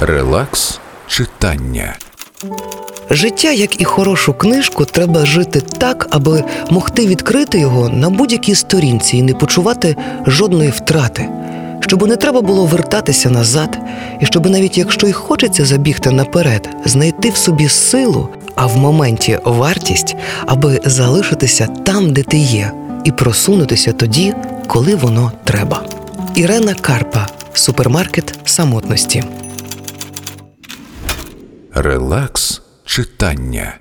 Релакс читання. Життя, як і хорошу книжку, треба жити так, аби могти відкрити його на будь-якій сторінці і не почувати жодної втрати. Щоб не треба було вертатися назад, і щоб навіть якщо й хочеться забігти наперед, знайти в собі силу, а в моменті вартість, аби залишитися там, де ти є, і просунутися тоді, коли воно треба. Ірена Карпа, супермаркет самотності. Релакс читання.